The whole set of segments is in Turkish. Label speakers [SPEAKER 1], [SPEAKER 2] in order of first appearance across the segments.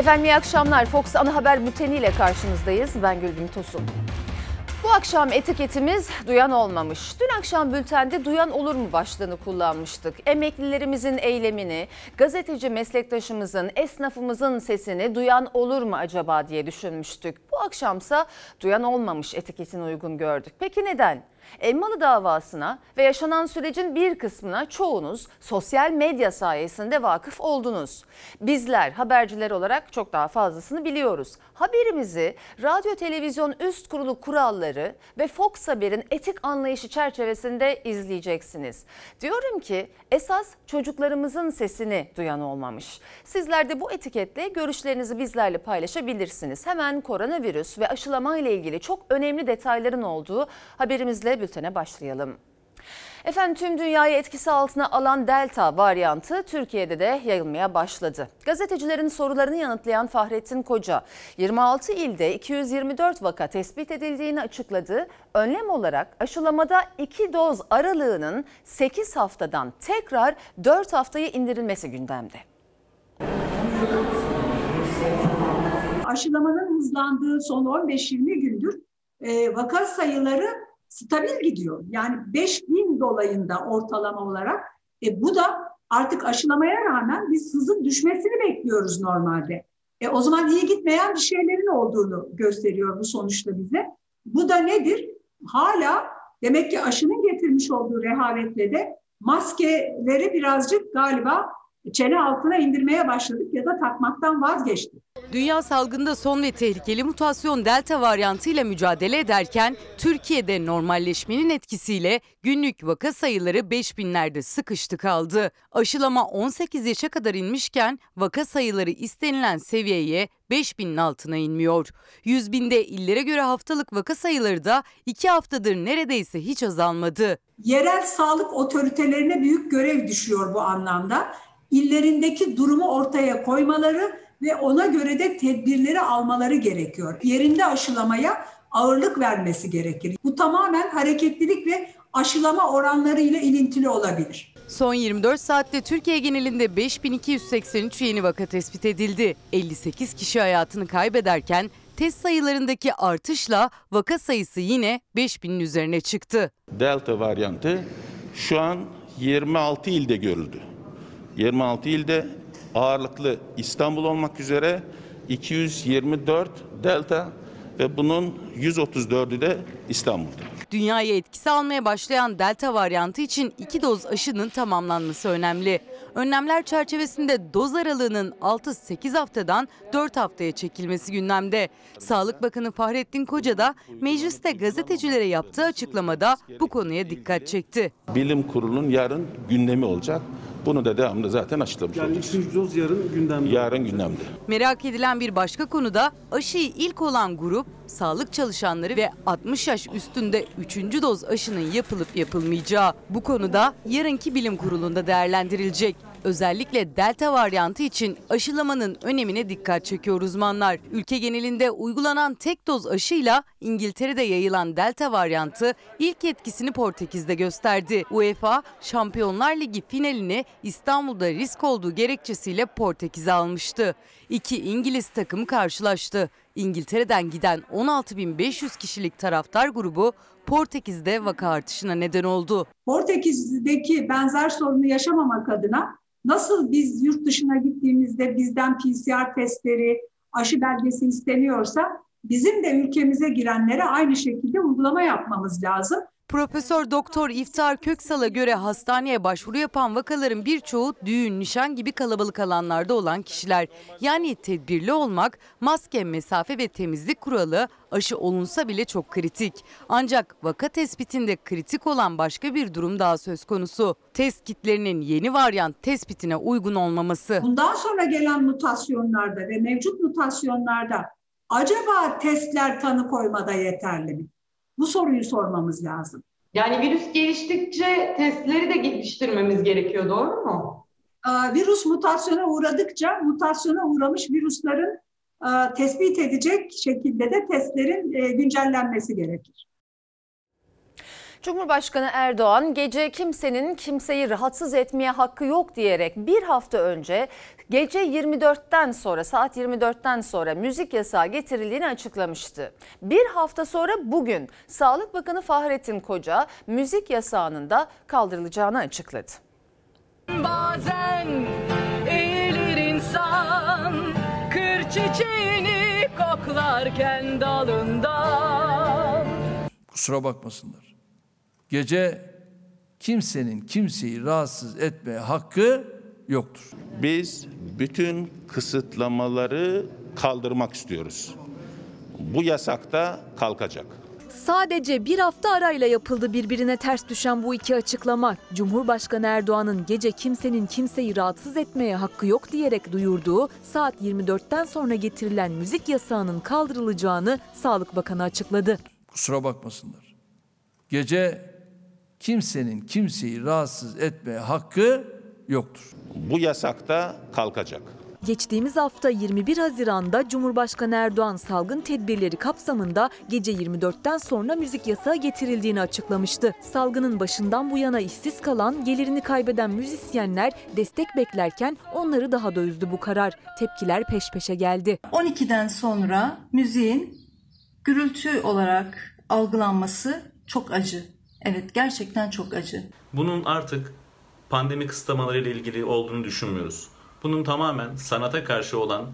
[SPEAKER 1] Efendim iyi akşamlar. Fox Ana Haber Bülteni ile karşınızdayız. Ben Gülbin Tosun. Bu akşam etiketimiz duyan olmamış. Dün akşam bültende duyan olur mu başlığını kullanmıştık. Emeklilerimizin eylemini, gazeteci meslektaşımızın, esnafımızın sesini duyan olur mu acaba diye düşünmüştük. Bu akşamsa duyan olmamış etiketini uygun gördük. Peki neden? Elmalı davasına ve yaşanan sürecin bir kısmına çoğunuz sosyal medya sayesinde vakıf oldunuz. Bizler haberciler olarak çok daha fazlasını biliyoruz. Haberimizi radyo televizyon üst kurulu kuralları ve Fox Haber'in etik anlayışı çerçevesinde izleyeceksiniz. Diyorum ki esas çocuklarımızın sesini duyan olmamış. Sizler de bu etiketle görüşlerinizi bizlerle paylaşabilirsiniz. Hemen koronavirüs ve aşılama ile ilgili çok önemli detayların olduğu haberimizle bültene başlayalım. Efendim tüm dünyayı etkisi altına alan Delta varyantı Türkiye'de de yayılmaya başladı. Gazetecilerin sorularını yanıtlayan Fahrettin Koca 26 ilde 224 vaka tespit edildiğini açıkladı. Önlem olarak aşılamada 2 doz aralığının 8 haftadan tekrar 4 haftaya indirilmesi gündemde.
[SPEAKER 2] Aşılamanın hızlandığı son 15-20 gündür e, vaka sayıları stabil gidiyor. Yani 5000 dolayında ortalama olarak. E, bu da artık aşılamaya rağmen biz hızın düşmesini bekliyoruz normalde. E, o zaman iyi gitmeyen bir şeylerin olduğunu gösteriyor bu sonuçta bize. Bu da nedir? Hala demek ki aşının getirmiş olduğu rehavetle de maskeleri birazcık galiba çene altına indirmeye başladık ya da takmaktan vazgeçtik.
[SPEAKER 3] Dünya salgında son ve tehlikeli mutasyon delta varyantıyla mücadele ederken Türkiye'de normalleşmenin etkisiyle günlük vaka sayıları 5000'lerde sıkıştı kaldı. Aşılama 18 yaşa kadar inmişken vaka sayıları istenilen seviyeye 5000'in altına inmiyor. 100 binde illere göre haftalık vaka sayıları da 2 haftadır neredeyse hiç azalmadı.
[SPEAKER 2] Yerel sağlık otoritelerine büyük görev düşüyor bu anlamda. İllerindeki durumu ortaya koymaları ve ona göre de tedbirleri almaları gerekiyor. Yerinde aşılamaya ağırlık vermesi gerekir. Bu tamamen hareketlilik ve aşılama oranları ile ilintili olabilir.
[SPEAKER 3] Son 24 saatte Türkiye genelinde 5283 yeni vaka tespit edildi. 58 kişi hayatını kaybederken test sayılarındaki artışla vaka sayısı yine 5000'in üzerine çıktı.
[SPEAKER 4] Delta varyantı şu an 26 ilde görüldü. 26 ilde ağırlıklı İstanbul olmak üzere 224 Delta ve bunun 134'ü de İstanbul'da.
[SPEAKER 3] Dünyaya etkisi almaya başlayan delta varyantı için iki doz aşının tamamlanması önemli. Önlemler çerçevesinde doz aralığının 6-8 haftadan 4 haftaya çekilmesi gündemde. Sağlık Bakanı Fahrettin Koca da mecliste gazetecilere yaptığı açıklamada bu konuya dikkat çekti.
[SPEAKER 4] Bilim kurulunun yarın gündemi olacak. Bunu da devamlı zaten açıklamış
[SPEAKER 5] Yani
[SPEAKER 4] olacağız.
[SPEAKER 5] üçüncü doz yarın gündemde.
[SPEAKER 4] Yarın gündemde.
[SPEAKER 3] Merak edilen bir başka konu da aşıyı ilk olan grup sağlık çalışanları ve 60 yaş üstünde 3. doz aşının yapılıp yapılmayacağı. Bu konuda yarınki bilim kurulunda değerlendirilecek. Özellikle delta varyantı için aşılamanın önemine dikkat çekiyor uzmanlar. Ülke genelinde uygulanan tek doz aşıyla İngiltere'de yayılan delta varyantı ilk etkisini Portekiz'de gösterdi. UEFA Şampiyonlar Ligi finalini İstanbul'da risk olduğu gerekçesiyle Portekiz'e almıştı. İki İngiliz takımı karşılaştı. İngiltere'den giden 16.500 kişilik taraftar grubu Portekiz'de vaka artışına neden oldu.
[SPEAKER 2] Portekiz'deki benzer sorunu yaşamamak adına nasıl biz yurt dışına gittiğimizde bizden PCR testleri, aşı belgesi isteniyorsa bizim de ülkemize girenlere aynı şekilde uygulama yapmamız lazım.
[SPEAKER 3] Profesör Doktor İftar Köksal'a göre hastaneye başvuru yapan vakaların birçoğu düğün, nişan gibi kalabalık alanlarda olan kişiler. Yani tedbirli olmak, maske, mesafe ve temizlik kuralı aşı olunsa bile çok kritik. Ancak vaka tespitinde kritik olan başka bir durum daha söz konusu. Test kitlerinin yeni varyant tespitine uygun olmaması.
[SPEAKER 2] Bundan sonra gelen mutasyonlarda ve mevcut mutasyonlarda acaba testler tanı koymada yeterli mi? Bu soruyu sormamız lazım.
[SPEAKER 6] Yani virüs geliştikçe testleri de geliştirmemiz gerekiyor, doğru mu?
[SPEAKER 2] Virüs mutasyona uğradıkça mutasyona uğramış virüslerin tespit edecek şekilde de testlerin e, güncellenmesi gerekir.
[SPEAKER 1] Cumhurbaşkanı Erdoğan gece kimsenin kimseyi rahatsız etmeye hakkı yok diyerek bir hafta önce gece 24'ten sonra saat 24'ten sonra müzik yasağı getirildiğini açıklamıştı. Bir hafta sonra bugün Sağlık Bakanı Fahrettin Koca müzik yasağının da kaldırılacağını açıkladı.
[SPEAKER 7] Bazen eğilir insan Kır çiçeğini koklarken dalından
[SPEAKER 8] Kusura bakmasınlar. Gece kimsenin kimseyi rahatsız etmeye hakkı yoktur.
[SPEAKER 4] Biz bütün kısıtlamaları kaldırmak istiyoruz. Bu yasak da kalkacak.
[SPEAKER 9] Sadece bir hafta arayla yapıldı birbirine ters düşen bu iki açıklama. Cumhurbaşkanı Erdoğan'ın gece kimsenin kimseyi rahatsız etmeye hakkı yok diyerek duyurduğu saat 24'ten sonra getirilen müzik yasağının kaldırılacağını Sağlık Bakanı açıkladı.
[SPEAKER 8] Kusura bakmasınlar. Gece kimsenin kimseyi rahatsız etmeye hakkı yoktur.
[SPEAKER 4] Bu yasak da kalkacak.
[SPEAKER 9] Geçtiğimiz hafta 21 Haziran'da Cumhurbaşkanı Erdoğan salgın tedbirleri kapsamında gece 24'ten sonra müzik yasağı getirildiğini açıklamıştı. Salgının başından bu yana işsiz kalan, gelirini kaybeden müzisyenler destek beklerken onları daha da üzdü bu karar. Tepkiler peş peşe geldi.
[SPEAKER 10] 12'den sonra müziğin gürültü olarak algılanması çok acı. Evet gerçekten çok acı.
[SPEAKER 11] Bunun artık pandemi kısıtlamaları ile ilgili olduğunu düşünmüyoruz. Bunun tamamen sanata karşı olan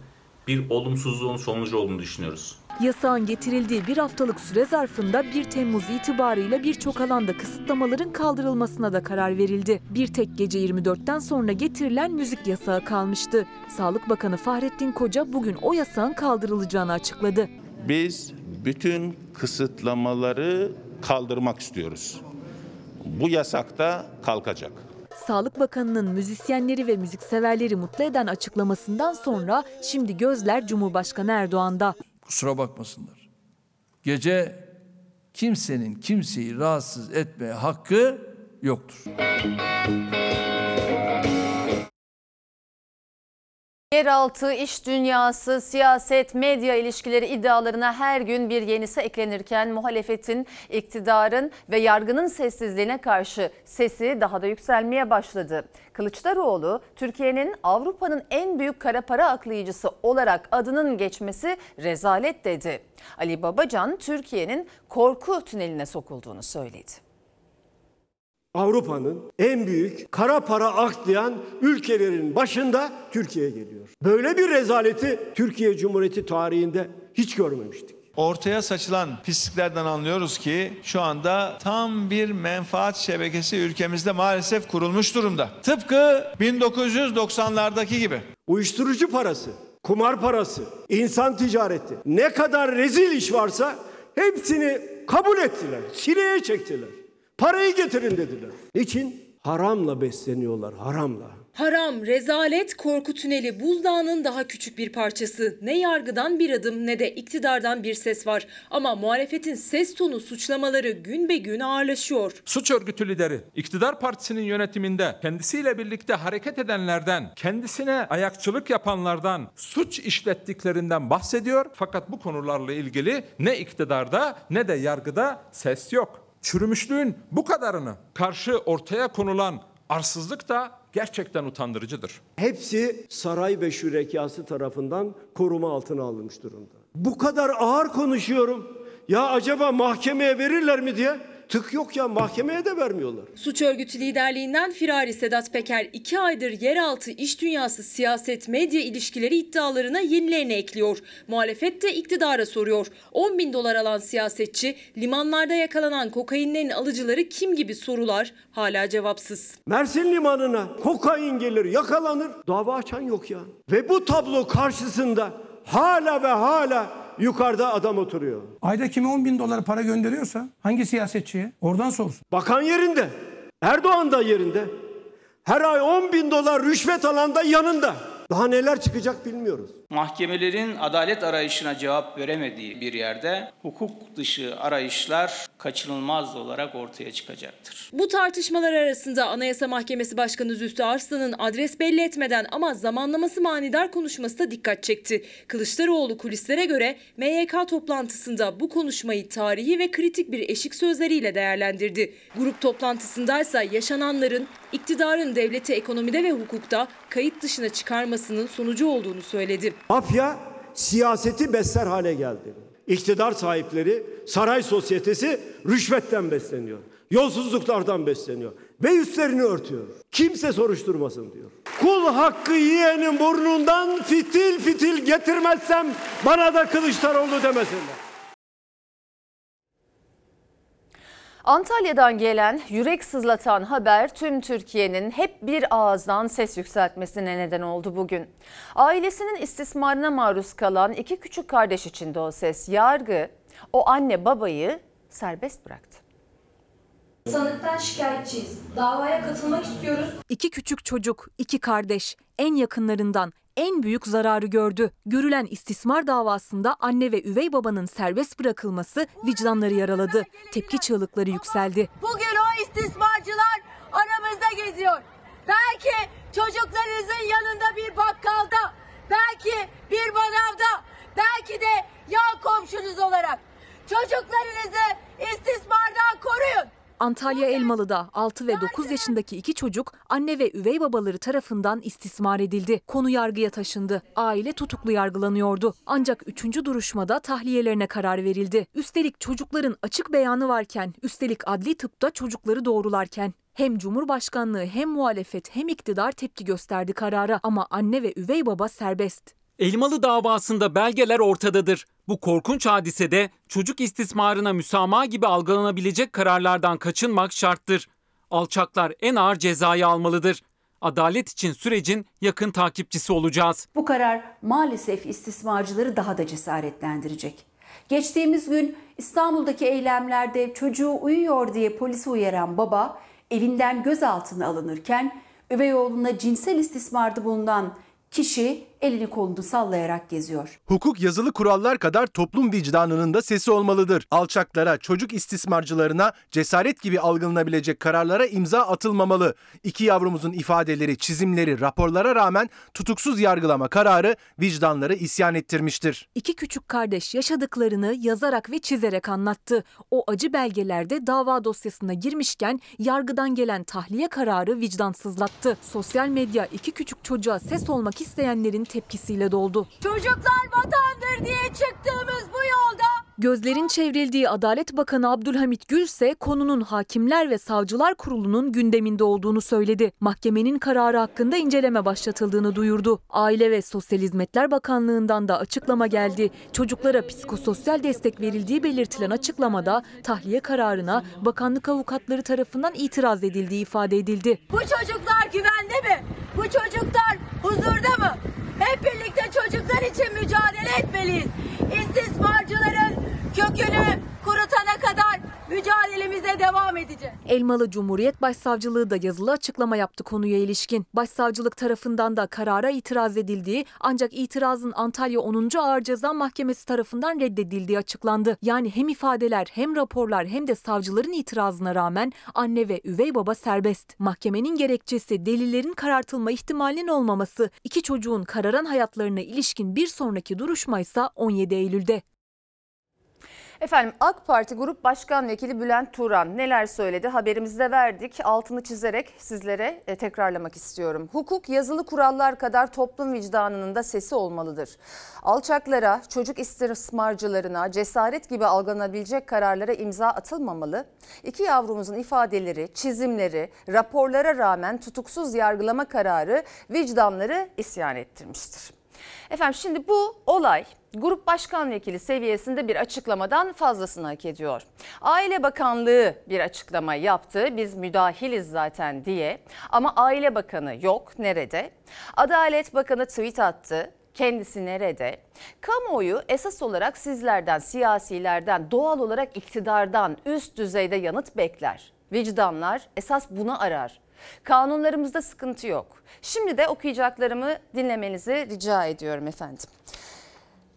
[SPEAKER 11] bir olumsuzluğun sonucu olduğunu düşünüyoruz.
[SPEAKER 9] Yasağın getirildiği bir haftalık süre zarfında 1 Temmuz itibarıyla birçok alanda kısıtlamaların kaldırılmasına da karar verildi. Bir tek gece 24'ten sonra getirilen müzik yasağı kalmıştı. Sağlık Bakanı Fahrettin Koca bugün o yasağın kaldırılacağını açıkladı.
[SPEAKER 4] Biz bütün kısıtlamaları kaldırmak istiyoruz. Bu yasak da kalkacak.
[SPEAKER 9] Sağlık Bakanı'nın müzisyenleri ve müzikseverleri mutlu eden açıklamasından sonra şimdi gözler Cumhurbaşkanı Erdoğan'da.
[SPEAKER 8] Kusura bakmasınlar. Gece kimsenin kimseyi rahatsız etmeye hakkı yoktur.
[SPEAKER 1] Yeraltı, iş dünyası, siyaset, medya ilişkileri iddialarına her gün bir yenisi eklenirken muhalefetin, iktidarın ve yargının sessizliğine karşı sesi daha da yükselmeye başladı. Kılıçdaroğlu, Türkiye'nin Avrupa'nın en büyük kara para aklayıcısı olarak adının geçmesi rezalet dedi. Ali Babacan, Türkiye'nin korku tüneline sokulduğunu söyledi.
[SPEAKER 12] Avrupa'nın en büyük kara para aklayan ülkelerin başında Türkiye geliyor. Böyle bir rezaleti Türkiye Cumhuriyeti tarihinde hiç görmemiştik.
[SPEAKER 13] Ortaya saçılan pisliklerden anlıyoruz ki şu anda tam bir menfaat şebekesi ülkemizde maalesef kurulmuş durumda. Tıpkı 1990'lardaki gibi.
[SPEAKER 12] Uyuşturucu parası, kumar parası, insan ticareti, ne kadar rezil iş varsa hepsini kabul ettiler, sineye çektiler. Parayı getirin dediler. Niçin? Haramla besleniyorlar, haramla.
[SPEAKER 14] Haram, rezalet, korku tüneli buzdağının daha küçük bir parçası. Ne yargıdan bir adım ne de iktidardan bir ses var. Ama muhalefetin ses tonu suçlamaları gün be gün ağırlaşıyor.
[SPEAKER 15] Suç örgütü lideri, iktidar partisinin yönetiminde kendisiyle birlikte hareket edenlerden, kendisine ayakçılık yapanlardan, suç işlettiklerinden bahsediyor. Fakat bu konularla ilgili ne iktidarda ne de yargıda ses yok. Çürümüşlüğün bu kadarını karşı ortaya konulan arsızlık da gerçekten utandırıcıdır.
[SPEAKER 12] Hepsi saray ve şürekası tarafından koruma altına alınmış durumda. Bu kadar ağır konuşuyorum. Ya acaba mahkemeye verirler mi diye tık yok ya mahkemeye de vermiyorlar.
[SPEAKER 14] Suç örgütü liderliğinden firari Sedat Peker iki aydır yeraltı iş dünyası siyaset medya ilişkileri iddialarına yenilerini ekliyor. Muhalefet de iktidara soruyor. 10 bin dolar alan siyasetçi limanlarda yakalanan kokainlerin alıcıları kim gibi sorular hala cevapsız.
[SPEAKER 12] Mersin limanına kokain gelir yakalanır dava açan yok ya. Ve bu tablo karşısında hala ve hala yukarıda adam oturuyor.
[SPEAKER 16] Ayda kime 10 bin dolar para gönderiyorsa hangi siyasetçiye oradan sorsun.
[SPEAKER 12] Bakan yerinde. Erdoğan da yerinde. Her ay 10 bin dolar rüşvet alan da yanında. Daha neler çıkacak bilmiyoruz.
[SPEAKER 11] Mahkemelerin adalet arayışına cevap veremediği bir yerde hukuk dışı arayışlar kaçınılmaz olarak ortaya çıkacaktır.
[SPEAKER 14] Bu tartışmalar arasında Anayasa Mahkemesi Başkanı Zühtü Arslan'ın adres belli etmeden ama zamanlaması manidar konuşması da dikkat çekti. Kılıçdaroğlu kulislere göre MYK toplantısında bu konuşmayı tarihi ve kritik bir eşik sözleriyle değerlendirdi. Grup toplantısındaysa yaşananların iktidarın devleti ekonomide ve hukukta kayıt dışına çıkarmasının sonucu olduğunu söyledi.
[SPEAKER 12] Mafya siyaseti besler hale geldi. İktidar sahipleri, saray sosyetesi rüşvetten besleniyor. Yolsuzluklardan besleniyor. Ve üstlerini örtüyor. Kimse soruşturmasın diyor. Kul hakkı yiyenin burnundan fitil fitil getirmezsem bana da Kılıçdaroğlu demesinler.
[SPEAKER 1] Antalya'dan gelen yürek sızlatan haber tüm Türkiye'nin hep bir ağızdan ses yükseltmesine neden oldu bugün. Ailesinin istismarına maruz kalan iki küçük kardeş için de o ses yargı o anne babayı serbest bıraktı.
[SPEAKER 7] Sanıktan şikayetçiyiz. Davaya katılmak istiyoruz.
[SPEAKER 9] İki küçük çocuk, iki kardeş en yakınlarından en büyük zararı gördü. Görülen istismar davasında anne ve üvey babanın serbest bırakılması vicdanları yaraladı. Tepki çığlıkları yükseldi.
[SPEAKER 7] Bugün o istismarcılar aramızda geziyor. Belki çocuklarınızın yanında bir bakkalda, belki bir manavda, belki de yan komşunuz olarak. Çocuklarınızı istismardan koruyun.
[SPEAKER 9] Antalya Elmalı'da 6 ve 9 yaşındaki iki çocuk anne ve üvey babaları tarafından istismar edildi. Konu yargıya taşındı. Aile tutuklu yargılanıyordu. Ancak 3. duruşmada tahliyelerine karar verildi. Üstelik çocukların açık beyanı varken, üstelik adli tıpta çocukları doğrularken. Hem Cumhurbaşkanlığı hem muhalefet hem iktidar tepki gösterdi karara ama anne ve üvey baba serbest.
[SPEAKER 17] Elmalı davasında belgeler ortadadır. Bu korkunç hadisede çocuk istismarına müsamaha gibi algılanabilecek kararlardan kaçınmak şarttır. Alçaklar en ağır cezayı almalıdır. Adalet için sürecin yakın takipçisi olacağız.
[SPEAKER 10] Bu karar maalesef istismarcıları daha da cesaretlendirecek. Geçtiğimiz gün İstanbul'daki eylemlerde çocuğu uyuyor diye polisi uyaran baba evinden gözaltına alınırken üvey oğluna cinsel istismarda bulunan kişi elini kolunu sallayarak geziyor.
[SPEAKER 18] Hukuk yazılı kurallar kadar toplum vicdanının da sesi olmalıdır. Alçaklara, çocuk istismarcılarına cesaret gibi algılanabilecek kararlara imza atılmamalı. İki yavrumuzun ifadeleri, çizimleri, raporlara rağmen tutuksuz yargılama kararı vicdanları isyan ettirmiştir.
[SPEAKER 9] İki küçük kardeş yaşadıklarını yazarak ve çizerek anlattı. O acı belgelerde dava dosyasına girmişken yargıdan gelen tahliye kararı vicdansızlattı. Sosyal medya iki küçük çocuğa ses olmak isteyenlerin tepkisiyle doldu.
[SPEAKER 7] Çocuklar vatandır diye çıktığımız bu yolda
[SPEAKER 9] Gözlerin çevrildiği Adalet Bakanı Abdülhamit Gül ise konunun Hakimler ve Savcılar Kurulu'nun gündeminde olduğunu söyledi. Mahkemenin kararı hakkında inceleme başlatıldığını duyurdu. Aile ve Sosyal Hizmetler Bakanlığı'ndan da açıklama geldi. Çocuklara psikososyal destek verildiği belirtilen açıklamada tahliye kararına bakanlık avukatları tarafından itiraz edildiği ifade edildi.
[SPEAKER 7] Bu çocuklar güvende mi? Bu çocuklar huzurda mı? Hep birlikte çocuklar için mücadele etmeliyiz. İstismarcıların kökünü kurutana kadar mücadelemize devam edeceğiz.
[SPEAKER 9] Elmalı Cumhuriyet Başsavcılığı da yazılı açıklama yaptı konuya ilişkin. Başsavcılık tarafından da karara itiraz edildiği ancak itirazın Antalya 10. Ağır Ceza Mahkemesi tarafından reddedildiği açıklandı. Yani hem ifadeler hem raporlar hem de savcıların itirazına rağmen anne ve üvey baba serbest. Mahkemenin gerekçesi delillerin karartılma ihtimalinin olmaması. İki çocuğun kararan hayatlarına ilişkin bir sonraki duruşma ise 17 Eylül'de.
[SPEAKER 1] Efendim AK Parti Grup Başkan Vekili Bülent Turan neler söyledi haberimizde verdik. Altını çizerek sizlere e, tekrarlamak istiyorum. Hukuk yazılı kurallar kadar toplum vicdanının da sesi olmalıdır. Alçaklara, çocuk istismarcılarına, cesaret gibi algılanabilecek kararlara imza atılmamalı. İki yavrumuzun ifadeleri, çizimleri, raporlara rağmen tutuksuz yargılama kararı vicdanları isyan ettirmiştir. Efendim şimdi bu olay Grup Başkan Vekili seviyesinde bir açıklamadan fazlasını hak ediyor. Aile Bakanlığı bir açıklama yaptı. Biz müdahiliz zaten diye. Ama Aile Bakanı yok. Nerede? Adalet Bakanı tweet attı. Kendisi nerede? Kamuoyu esas olarak sizlerden, siyasilerden, doğal olarak iktidardan üst düzeyde yanıt bekler. Vicdanlar esas bunu arar. Kanunlarımızda sıkıntı yok. Şimdi de okuyacaklarımı dinlemenizi rica ediyorum efendim.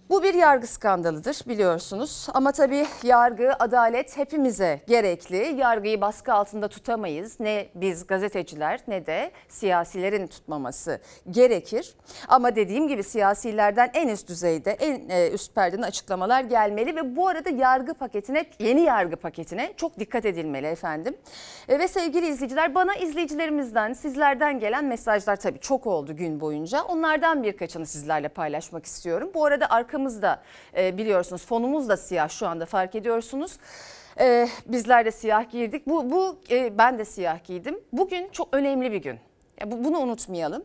[SPEAKER 1] Bu bir yargı skandalıdır biliyorsunuz ama tabii yargı, adalet hepimize gerekli. Yargıyı baskı altında tutamayız. Ne biz gazeteciler ne de siyasilerin tutmaması gerekir. Ama dediğim gibi siyasilerden en üst düzeyde, en e, üst perdeden açıklamalar gelmeli ve bu arada yargı paketine, yeni yargı paketine çok dikkat edilmeli efendim. E, Ve sevgili izleyiciler bana izleyicilerimizden, sizlerden gelen mesajlar tabii çok oldu gün boyunca. Onlardan birkaçını sizlerle paylaşmak istiyorum. Bu arada arkamızda e, biliyorsunuz fonumuz da siyah şu anda fark ediyorsunuz. E, bizler de siyah giydik. Bu, bu e, ben de siyah giydim. Bugün çok önemli bir gün. Bunu unutmayalım.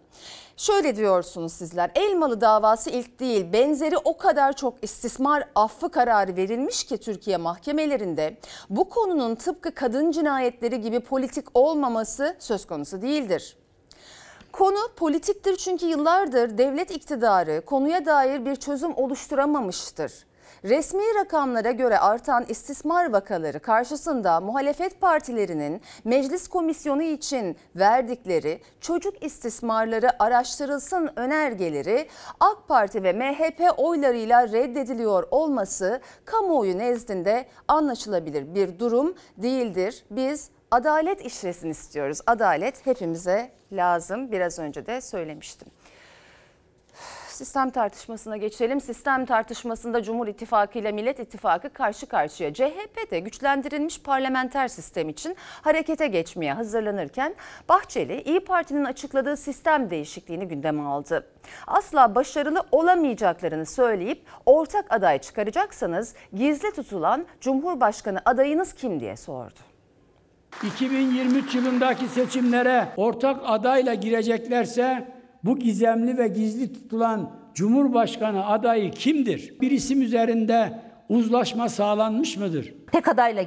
[SPEAKER 1] Şöyle diyorsunuz sizler. Elmalı davası ilk değil. Benzeri o kadar çok istismar affı kararı verilmiş ki Türkiye mahkemelerinde bu konunun tıpkı kadın cinayetleri gibi politik olmaması söz konusu değildir. Konu politiktir çünkü yıllardır devlet iktidarı konuya dair bir çözüm oluşturamamıştır. Resmi rakamlara göre artan istismar vakaları karşısında muhalefet partilerinin meclis komisyonu için verdikleri çocuk istismarları araştırılsın önergeleri AK Parti ve MHP oylarıyla reddediliyor olması kamuoyu nezdinde anlaşılabilir bir durum değildir. Biz adalet işlesin istiyoruz. Adalet hepimize lazım. Biraz önce de söylemiştim. Sistem tartışmasına geçelim. Sistem tartışmasında Cumhur İttifakı ile Millet İttifakı karşı karşıya. CHP de güçlendirilmiş parlamenter sistem için harekete geçmeye hazırlanırken Bahçeli İyi Parti'nin açıkladığı sistem değişikliğini gündeme aldı. Asla başarılı olamayacaklarını söyleyip ortak aday çıkaracaksanız gizli tutulan Cumhurbaşkanı adayınız kim diye sordu.
[SPEAKER 19] 2023 yılındaki seçimlere ortak adayla gireceklerse bu gizemli ve gizli tutulan Cumhurbaşkanı adayı kimdir? Bir isim üzerinde uzlaşma sağlanmış mıdır?
[SPEAKER 20] tek adayla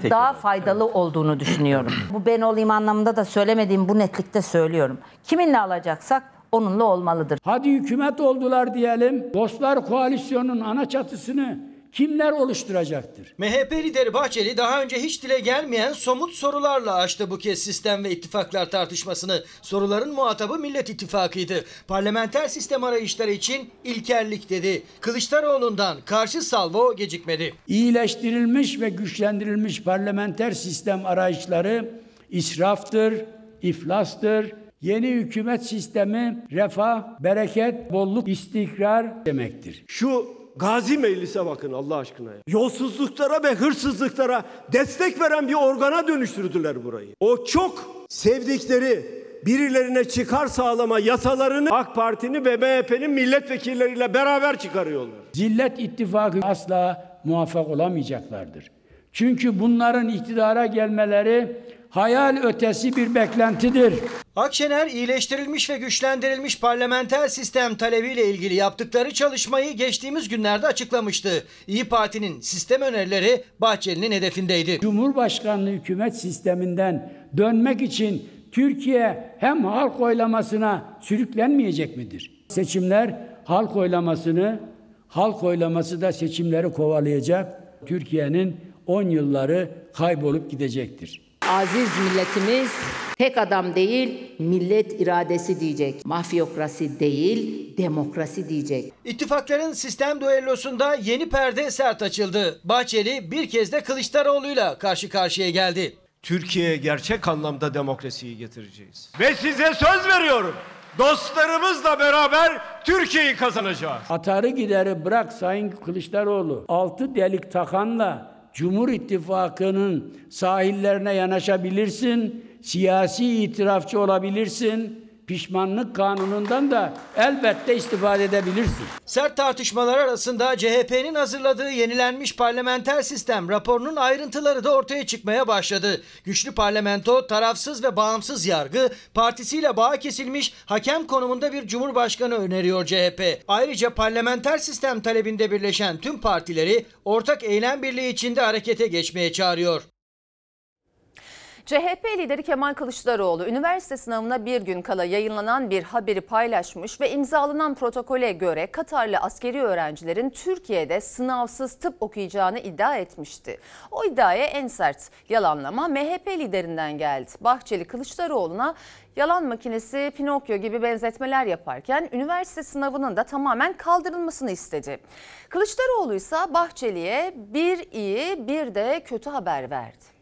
[SPEAKER 19] tek
[SPEAKER 20] daha
[SPEAKER 19] aday.
[SPEAKER 20] faydalı olduğunu düşünüyorum. bu ben olayım anlamında da söylemediğim bu netlikte söylüyorum. Kiminle alacaksak onunla olmalıdır.
[SPEAKER 19] Hadi hükümet oldular diyelim. Dostlar koalisyonun ana çatısını kimler oluşturacaktır?
[SPEAKER 21] MHP lideri Bahçeli daha önce hiç dile gelmeyen somut sorularla açtı bu kez sistem ve ittifaklar tartışmasını. Soruların muhatabı Millet İttifakı'ydı. Parlamenter sistem arayışları için ilkerlik dedi. Kılıçdaroğlu'ndan karşı salvo gecikmedi.
[SPEAKER 19] İyileştirilmiş ve güçlendirilmiş parlamenter sistem arayışları israftır, iflastır. Yeni hükümet sistemi refah, bereket, bolluk, istikrar demektir.
[SPEAKER 12] Şu Gazi Meclis'e bakın Allah aşkına. ya. Yolsuzluklara ve hırsızlıklara destek veren bir organa dönüştürdüler burayı. O çok sevdikleri birilerine çıkar sağlama yasalarını AK Parti'nin ve MHP'nin milletvekilleriyle beraber çıkarıyorlar.
[SPEAKER 19] Zillet ittifakı asla muvaffak olamayacaklardır. Çünkü bunların iktidara gelmeleri hayal ötesi bir beklentidir.
[SPEAKER 21] Akşener iyileştirilmiş ve güçlendirilmiş parlamenter sistem talebiyle ilgili yaptıkları çalışmayı geçtiğimiz günlerde açıklamıştı. İyi Parti'nin sistem önerileri Bahçeli'nin hedefindeydi.
[SPEAKER 19] Cumhurbaşkanlığı hükümet sisteminden dönmek için Türkiye hem halk oylamasına sürüklenmeyecek midir? Seçimler halk oylamasını, halk oylaması da seçimleri kovalayacak. Türkiye'nin 10 yılları kaybolup gidecektir.
[SPEAKER 22] Aziz milletimiz tek adam değil millet iradesi diyecek. Mafyokrasi değil demokrasi diyecek.
[SPEAKER 21] İttifakların sistem düellosunda yeni perde sert açıldı. Bahçeli bir kez de Kılıçdaroğlu'yla karşı karşıya geldi.
[SPEAKER 12] Türkiye'ye gerçek anlamda demokrasiyi getireceğiz. Ve size söz veriyorum. Dostlarımızla beraber Türkiye'yi kazanacağız.
[SPEAKER 19] Atarı gideri bırak Sayın Kılıçdaroğlu. Altı delik takanla Cumhur İttifakı'nın sahillerine yanaşabilirsin. Siyasi itirafçı olabilirsin. Pişmanlık kanunundan da elbette istifade edebilirsin.
[SPEAKER 21] Sert tartışmalar arasında CHP'nin hazırladığı yenilenmiş parlamenter sistem raporunun ayrıntıları da ortaya çıkmaya başladı. Güçlü parlamento, tarafsız ve bağımsız yargı, partisiyle bağ kesilmiş hakem konumunda bir cumhurbaşkanı öneriyor CHP. Ayrıca parlamenter sistem talebinde birleşen tüm partileri ortak eylem birliği içinde harekete geçmeye çağırıyor.
[SPEAKER 1] CHP lideri Kemal Kılıçdaroğlu üniversite sınavına bir gün kala yayınlanan bir haberi paylaşmış ve imzalanan protokole göre Katarlı askeri öğrencilerin Türkiye'de sınavsız tıp okuyacağını iddia etmişti. O iddiaya en sert yalanlama MHP liderinden geldi. Bahçeli Kılıçdaroğlu'na yalan makinesi Pinokyo gibi benzetmeler yaparken üniversite sınavının da tamamen kaldırılmasını istedi. Kılıçdaroğlu ise Bahçeli'ye bir iyi bir de kötü haber verdi.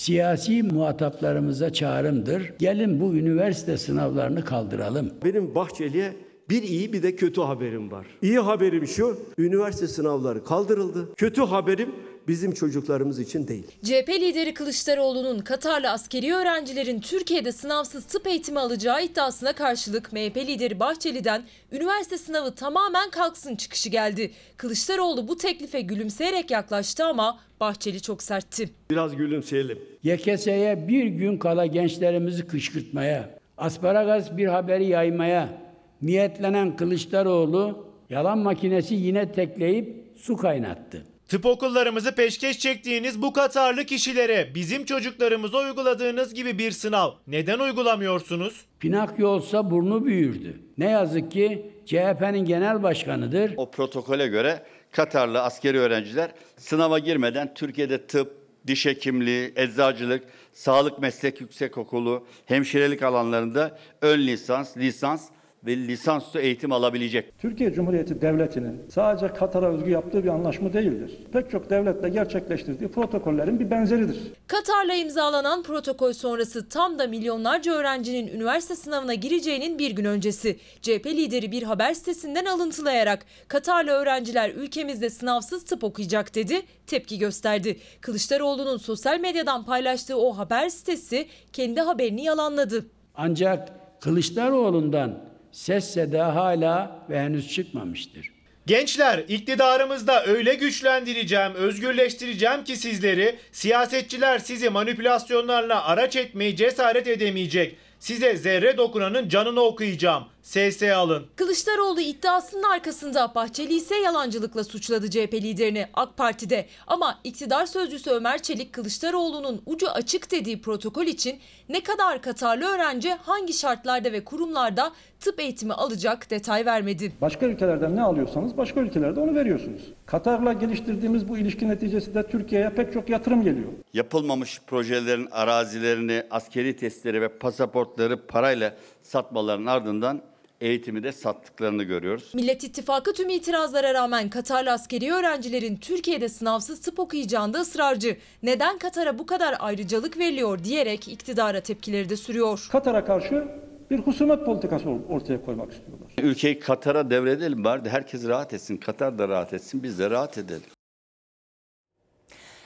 [SPEAKER 19] Siyasi muhataplarımıza çağrımdır. Gelin bu üniversite sınavlarını kaldıralım.
[SPEAKER 12] Benim Bahçeli'ye bir iyi bir de kötü haberim var. İyi haberim şu, üniversite sınavları kaldırıldı. Kötü haberim bizim çocuklarımız için değil.
[SPEAKER 14] CHP lideri Kılıçdaroğlu'nun Katarlı askeri öğrencilerin Türkiye'de sınavsız tıp eğitimi alacağı iddiasına karşılık MHP lideri Bahçeli'den üniversite sınavı tamamen kalksın çıkışı geldi. Kılıçdaroğlu bu teklife gülümseyerek yaklaştı ama Bahçeli çok sertti.
[SPEAKER 12] Biraz gülümseyelim.
[SPEAKER 19] YKS'ye bir gün kala gençlerimizi kışkırtmaya, asparagas bir haberi yaymaya niyetlenen Kılıçdaroğlu yalan makinesi yine tekleyip su kaynattı.
[SPEAKER 23] Tıp okullarımızı peşkeş çektiğiniz bu Katarlı kişilere bizim çocuklarımıza uyguladığınız gibi bir sınav neden uygulamıyorsunuz?
[SPEAKER 19] Pinakyo olsa burnu büyürdü. Ne yazık ki CHP'nin genel başkanıdır.
[SPEAKER 24] O protokole göre Katarlı askeri öğrenciler sınava girmeden Türkiye'de tıp, diş hekimliği, eczacılık, sağlık meslek yüksekokulu, hemşirelik alanlarında ön lisans, lisans ve lisansüstü eğitim alabilecek.
[SPEAKER 25] Türkiye Cumhuriyeti Devleti'nin sadece Katar'a özgü yaptığı bir anlaşma değildir. Pek çok devletle gerçekleştirdiği protokollerin bir benzeridir.
[SPEAKER 14] Katar'la imzalanan protokol sonrası tam da milyonlarca öğrencinin üniversite sınavına gireceğinin bir gün öncesi. CHP lideri bir haber sitesinden alıntılayarak Katarlı öğrenciler ülkemizde sınavsız tıp okuyacak dedi, tepki gösterdi. Kılıçdaroğlu'nun sosyal medyadan paylaştığı o haber sitesi kendi haberini yalanladı.
[SPEAKER 19] Ancak Kılıçdaroğlu'ndan ses seda hala ve henüz çıkmamıştır.
[SPEAKER 23] Gençler iktidarımızda öyle güçlendireceğim, özgürleştireceğim ki sizleri siyasetçiler sizi manipülasyonlarla araç etmeyi cesaret edemeyecek. Size zerre dokunanın canını okuyacağım. SS alın.
[SPEAKER 14] Kılıçdaroğlu iddiasının arkasında Bahçeli ise yalancılıkla suçladı CHP liderini AK Parti'de. Ama iktidar sözcüsü Ömer Çelik Kılıçdaroğlu'nun ucu açık dediği protokol için ne kadar Katarlı öğrenci hangi şartlarda ve kurumlarda tıp eğitimi alacak detay vermedi.
[SPEAKER 25] Başka ülkelerden ne alıyorsanız başka ülkelerde onu veriyorsunuz. Katar'la geliştirdiğimiz bu ilişki neticesinde Türkiye'ye pek çok yatırım geliyor.
[SPEAKER 24] Yapılmamış projelerin arazilerini, askeri testleri ve pasaportları parayla satmaların ardından eğitimi de sattıklarını görüyoruz.
[SPEAKER 14] Millet İttifakı tüm itirazlara rağmen Katarlı askeri öğrencilerin Türkiye'de sınavsız tıp okuyacağında ısrarcı. Neden Katar'a bu kadar ayrıcalık veriliyor diyerek iktidara tepkileri de sürüyor.
[SPEAKER 25] Katar'a karşı bir husumet politikası ortaya koymak istiyorlar.
[SPEAKER 24] Ülkeyi Katar'a devredelim bari de herkes rahat etsin. Katar da rahat etsin, biz de rahat edelim.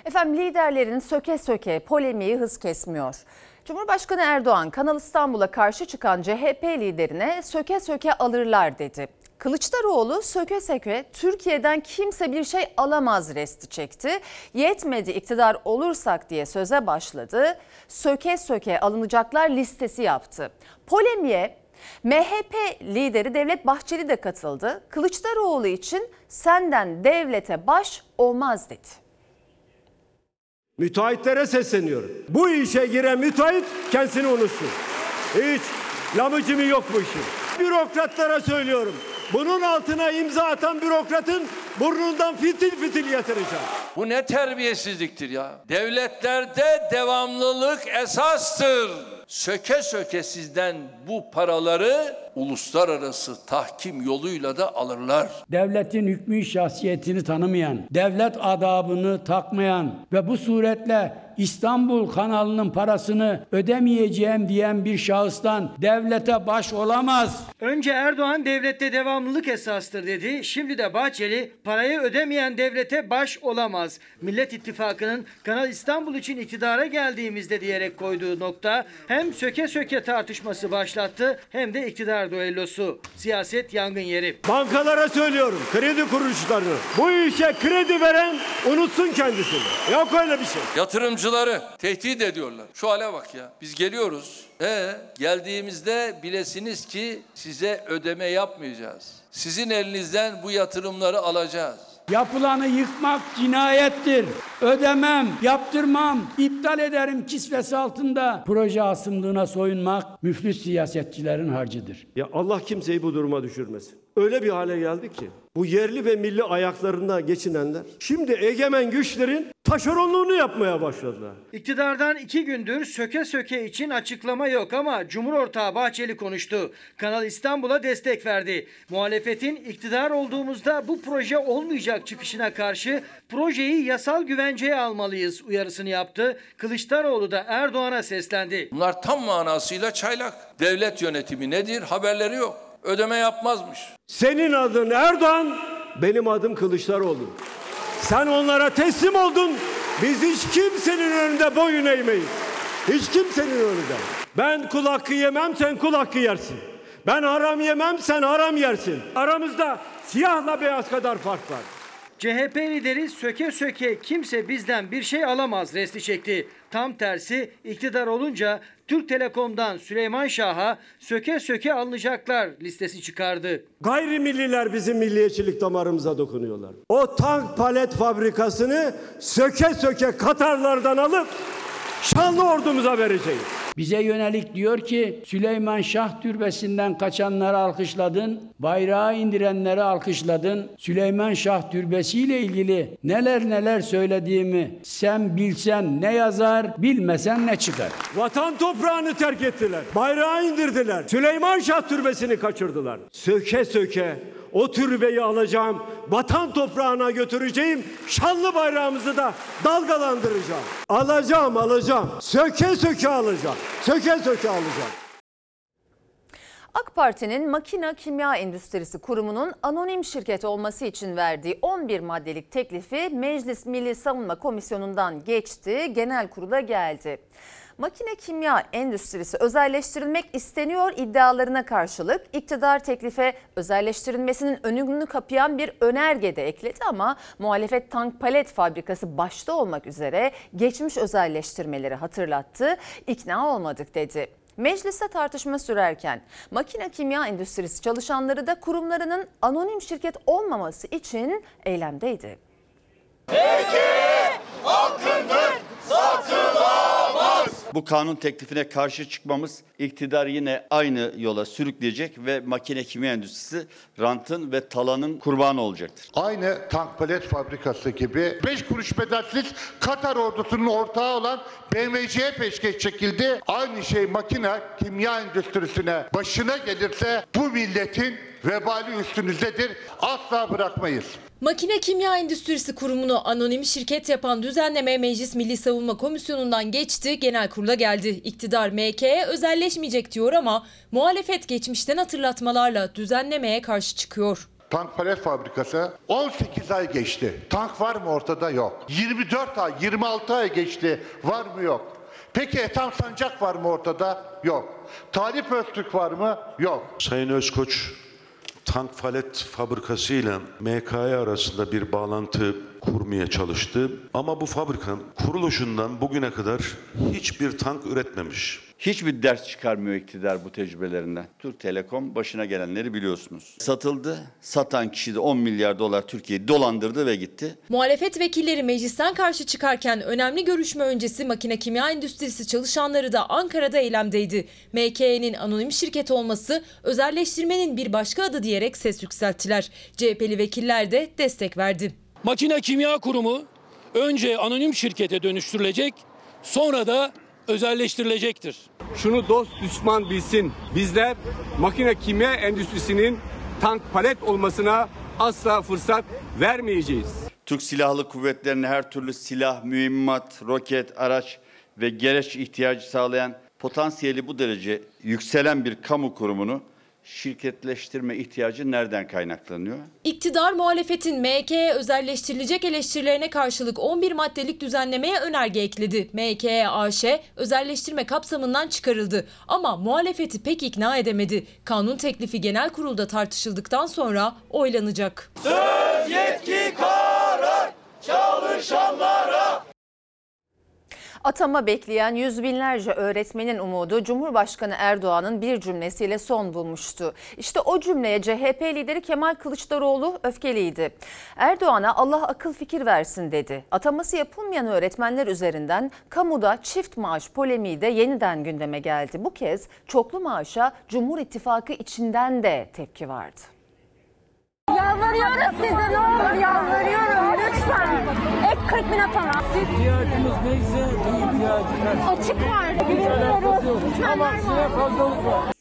[SPEAKER 1] Efendim liderlerin söke söke polemiği hız kesmiyor. Cumhurbaşkanı Erdoğan Kanal İstanbul'a karşı çıkan CHP liderine söke söke alırlar dedi. Kılıçdaroğlu söke söke Türkiye'den kimse bir şey alamaz resti çekti. Yetmedi iktidar olursak diye söze başladı. Söke söke alınacaklar listesi yaptı. Polemiğe MHP lideri Devlet Bahçeli de katıldı. Kılıçdaroğlu için senden devlete baş olmaz dedi.
[SPEAKER 12] Müteahhitlere sesleniyorum. Bu işe giren müteahhit kendisini unutsun. Hiç lamıcımı yok bu işin. Bürokratlara söylüyorum. Bunun altına imza atan bürokratın burnundan fitil fitil yatıracağım.
[SPEAKER 8] Bu ne terbiyesizliktir ya. Devletlerde devamlılık esastır. Söke söke sizden bu paraları uluslararası tahkim yoluyla da alırlar.
[SPEAKER 19] Devletin hükmü şahsiyetini tanımayan, devlet adabını takmayan ve bu suretle İstanbul kanalının parasını ödemeyeceğim diyen bir şahıstan devlete baş olamaz.
[SPEAKER 21] Önce Erdoğan devlette devamlılık esastır dedi. Şimdi de Bahçeli parayı ödemeyen devlete baş olamaz. Millet İttifakı'nın Kanal İstanbul için iktidara geldiğimizde diyerek koyduğu nokta hem söke söke tartışması başlattı hem de iktidar duellosu. Siyaset yangın yeri.
[SPEAKER 12] Bankalara söylüyorum, kredi kuruluşlarını. Bu işe kredi veren unutsun kendisini. Yok öyle bir şey.
[SPEAKER 8] Yatırımcıları tehdit ediyorlar. Şu hale bak ya. Biz geliyoruz. E geldiğimizde bilesiniz ki size ödeme yapmayacağız. Sizin elinizden bu yatırımları alacağız.
[SPEAKER 19] Yapılanı yıkmak cinayettir. Ödemem, yaptırmam, iptal ederim kisvesi altında. Proje asımlığına soyunmak müflüs siyasetçilerin harcıdır.
[SPEAKER 12] Ya Allah kimseyi bu duruma düşürmesin. Öyle bir hale geldik ki bu yerli ve milli ayaklarında geçinenler şimdi egemen güçlerin taşeronluğunu yapmaya başladılar.
[SPEAKER 21] İktidardan iki gündür söke söke için açıklama yok ama Cumhur Ortağı Bahçeli konuştu. Kanal İstanbul'a destek verdi. Muhalefetin iktidar olduğumuzda bu proje olmayacak çıkışına karşı projeyi yasal güvenceye almalıyız uyarısını yaptı. Kılıçdaroğlu da Erdoğan'a seslendi.
[SPEAKER 8] Bunlar tam manasıyla çaylak. Devlet yönetimi nedir? Haberleri yok. Ödeme yapmazmış.
[SPEAKER 12] Senin adın Erdoğan, benim adım Kılıçdaroğlu. Sen onlara teslim oldun. Biz hiç kimsenin önünde boyun eğmeyiz. Hiç kimsenin önünde. Ben kul hakkı yemem, sen kul hakkı yersin. Ben haram yemem, sen haram yersin. Aramızda siyahla beyaz kadar fark var.
[SPEAKER 21] CHP lideri söke söke kimse bizden bir şey alamaz resti çekti. Tam tersi iktidar olunca Türk Telekom'dan Süleyman Şah'a söke söke alınacaklar listesi çıkardı.
[SPEAKER 12] Gayrimilliler bizim milliyetçilik damarımıza dokunuyorlar. O tank palet fabrikasını söke söke Katarlardan alıp şanlı ordumuza vereceğiz.
[SPEAKER 19] Bize yönelik diyor ki Süleyman Şah türbesinden kaçanları alkışladın, bayrağı indirenleri alkışladın. Süleyman Şah türbesiyle ilgili neler neler söylediğimi sen bilsen ne yazar, bilmesen ne çıkar.
[SPEAKER 12] Vatan toprağını terk ettiler. Bayrağı indirdiler. Süleyman Şah türbesini kaçırdılar. Söke söke o türbeyi alacağım. Vatan toprağına götüreceğim. Şanlı bayrağımızı da dalgalandıracağım. Alacağım, alacağım. Söke söke alacağım. Söke söke alacağım.
[SPEAKER 1] AK Parti'nin Makina Kimya Endüstrisi Kurumu'nun anonim şirket olması için verdiği 11 maddelik teklifi Meclis Milli Savunma Komisyonu'ndan geçti, genel kurula geldi. Makine kimya endüstrisi özelleştirilmek isteniyor iddialarına karşılık iktidar teklife özelleştirilmesinin önünü kapayan bir önerge de ekledi ama muhalefet tank palet fabrikası başta olmak üzere geçmiş özelleştirmeleri hatırlattı. İkna olmadık dedi. Mecliste tartışma sürerken makine kimya endüstrisi çalışanları da kurumlarının anonim şirket olmaması için eylemdeydi.
[SPEAKER 24] Bu kanun teklifine karşı çıkmamız iktidar yine aynı yola sürükleyecek ve makine kimya endüstrisi rantın ve talanın kurbanı olacaktır.
[SPEAKER 26] Aynı tank palet fabrikası gibi 5 kuruş bedelsiz Katar ordusunun ortağı olan BMC'ye peşkeş çekildi. Aynı şey makine kimya endüstrisine başına gelirse bu milletin vebali üstünüzdedir. Asla bırakmayız.
[SPEAKER 14] Makine Kimya Endüstrisi Kurumu'nu anonim şirket yapan düzenleme Meclis Milli Savunma Komisyonu'ndan geçti, genel kurula geldi. İktidar MK'ye özelleşmeyecek diyor ama muhalefet geçmişten hatırlatmalarla düzenlemeye karşı çıkıyor.
[SPEAKER 26] Tank palet fabrikası 18 ay geçti. Tank var mı ortada yok. 24 ay, 26 ay geçti. Var mı yok. Peki Ethem Sancak var mı ortada? Yok. Talip Öztürk var mı? Yok.
[SPEAKER 27] Sayın Özkoç tank palet fabrikası ile MKE arasında bir bağlantı kurmaya çalıştı. Ama bu fabrikanın kuruluşundan bugüne kadar hiçbir tank üretmemiş.
[SPEAKER 24] Hiçbir ders çıkarmıyor iktidar bu tecrübelerinden. Türk Telekom başına gelenleri biliyorsunuz. Satıldı, satan kişi de 10 milyar dolar Türkiye'yi dolandırdı ve gitti.
[SPEAKER 14] Muhalefet vekilleri meclisten karşı çıkarken önemli görüşme öncesi makine kimya endüstrisi çalışanları da Ankara'da eylemdeydi. MKE'nin anonim şirket olması özelleştirmenin bir başka adı diyerek ses yükselttiler. CHP'li vekiller de destek verdi.
[SPEAKER 28] Makine Kimya Kurumu önce anonim şirkete dönüştürülecek, sonra da özelleştirilecektir.
[SPEAKER 5] Şunu dost düşman bilsin. Bizler makine kimya endüstrisinin tank palet olmasına asla fırsat vermeyeceğiz.
[SPEAKER 24] Türk Silahlı Kuvvetleri'ne her türlü silah, mühimmat, roket, araç ve gereç ihtiyacı sağlayan potansiyeli bu derece yükselen bir kamu kurumunu şirketleştirme ihtiyacı nereden kaynaklanıyor?
[SPEAKER 14] İktidar muhalefetin MK'ye özelleştirilecek eleştirilerine karşılık 11 maddelik düzenlemeye önerge ekledi. MKE AŞ özelleştirme kapsamından çıkarıldı ama muhalefeti pek ikna edemedi. Kanun teklifi genel kurulda tartışıldıktan sonra oylanacak.
[SPEAKER 29] Söz yetki karar çalışanlara.
[SPEAKER 1] Atama bekleyen yüz binlerce öğretmenin umudu Cumhurbaşkanı Erdoğan'ın bir cümlesiyle son bulmuştu. İşte o cümleye CHP lideri Kemal Kılıçdaroğlu öfkeliydi. Erdoğan'a Allah akıl fikir versin dedi. Ataması yapılmayan öğretmenler üzerinden kamuda çift maaş polemiği de yeniden gündeme geldi. Bu kez çoklu maaşa Cumhur İttifakı içinden de tepki vardı.
[SPEAKER 7] Yalvarıyoruz size ne olur yalvarıyorum lütfen. Ek 40 bin atana.
[SPEAKER 28] İhtiyacımız neyse ihtiyacımız.
[SPEAKER 7] Açık var. Bilmiyoruz. Lütfen var.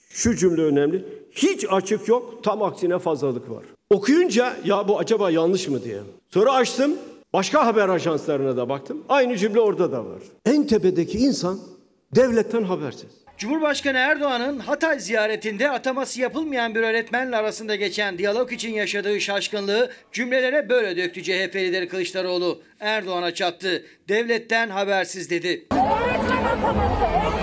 [SPEAKER 12] Şu cümle önemli. Hiç açık yok, tam aksine fazlalık var. Okuyunca ya bu acaba yanlış mı diye. Sonra açtım, başka haber ajanslarına da baktım. Aynı cümle orada da var. En tepedeki insan devletten habersiz.
[SPEAKER 21] Cumhurbaşkanı Erdoğan'ın Hatay ziyaretinde ataması yapılmayan bir öğretmenle arasında geçen diyalog için yaşadığı şaşkınlığı cümlelere böyle döktü CHP lideri Kılıçdaroğlu. Erdoğan'a çattı. Devletten habersiz dedi.
[SPEAKER 7] Öğretmen ataması.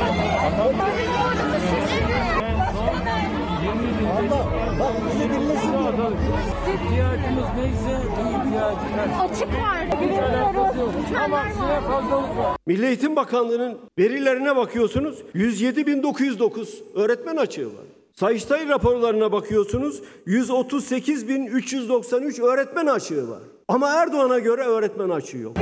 [SPEAKER 7] Açık var. Bilmiyoruz. Lütfen var.
[SPEAKER 12] Milli Eğitim Bakanlığı'nın verilerine bakıyorsunuz. 107.909 öğretmen açığı var. Sayıştay raporlarına bakıyorsunuz. 138.393 öğretmen açığı var. Ama Erdoğan'a göre öğretmen açığı yok.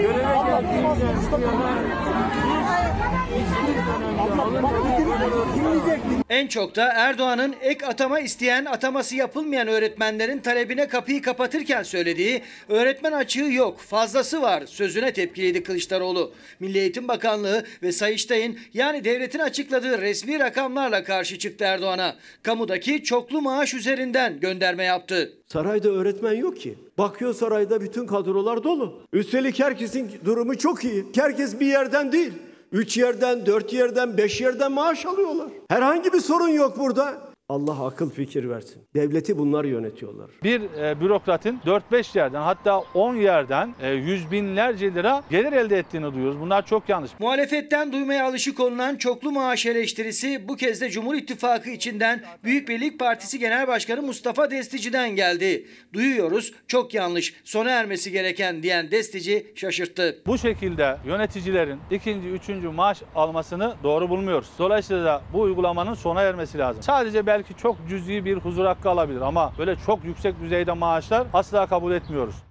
[SPEAKER 21] En çok da Erdoğan'ın ek atama isteyen ataması yapılmayan öğretmenlerin talebine kapıyı kapatırken söylediği öğretmen açığı yok fazlası var sözüne tepkiliydi Kılıçdaroğlu. Milli Eğitim Bakanlığı ve Sayıştay'ın yani devletin açıkladığı resmi rakamlarla karşı çıktı Erdoğan'a. Kamudaki çoklu maaş üzerinden gönderme yaptı.
[SPEAKER 12] Sarayda öğretmen yok ki. Bakıyor sarayda bütün kadrolar dolu. Üstelik herkesin durumu çok iyi. Herkes bir yerden değil. Üç yerden, dört yerden, beş yerden maaş alıyorlar. Herhangi bir sorun yok burada. Allah akıl fikir versin. Devleti bunlar yönetiyorlar.
[SPEAKER 30] Bir e, bürokratın 4-5 yerden hatta 10 yerden e, yüz binlerce lira gelir elde ettiğini duyuyoruz. Bunlar çok yanlış.
[SPEAKER 21] Muhalefetten duymaya alışık olunan çoklu maaş eleştirisi bu kez de Cumhur İttifakı içinden Büyük Birlik Partisi Genel Başkanı Mustafa Destici'den geldi. Duyuyoruz çok yanlış sona ermesi gereken diyen Destici şaşırttı.
[SPEAKER 30] Bu şekilde yöneticilerin ikinci, üçüncü maaş almasını doğru bulmuyoruz. Dolayısıyla da bu uygulamanın sona ermesi lazım. Sadece belki çok cüzi bir huzur hakkı alabilir ama böyle çok yüksek düzeyde maaşlar asla kabul etmiyoruz.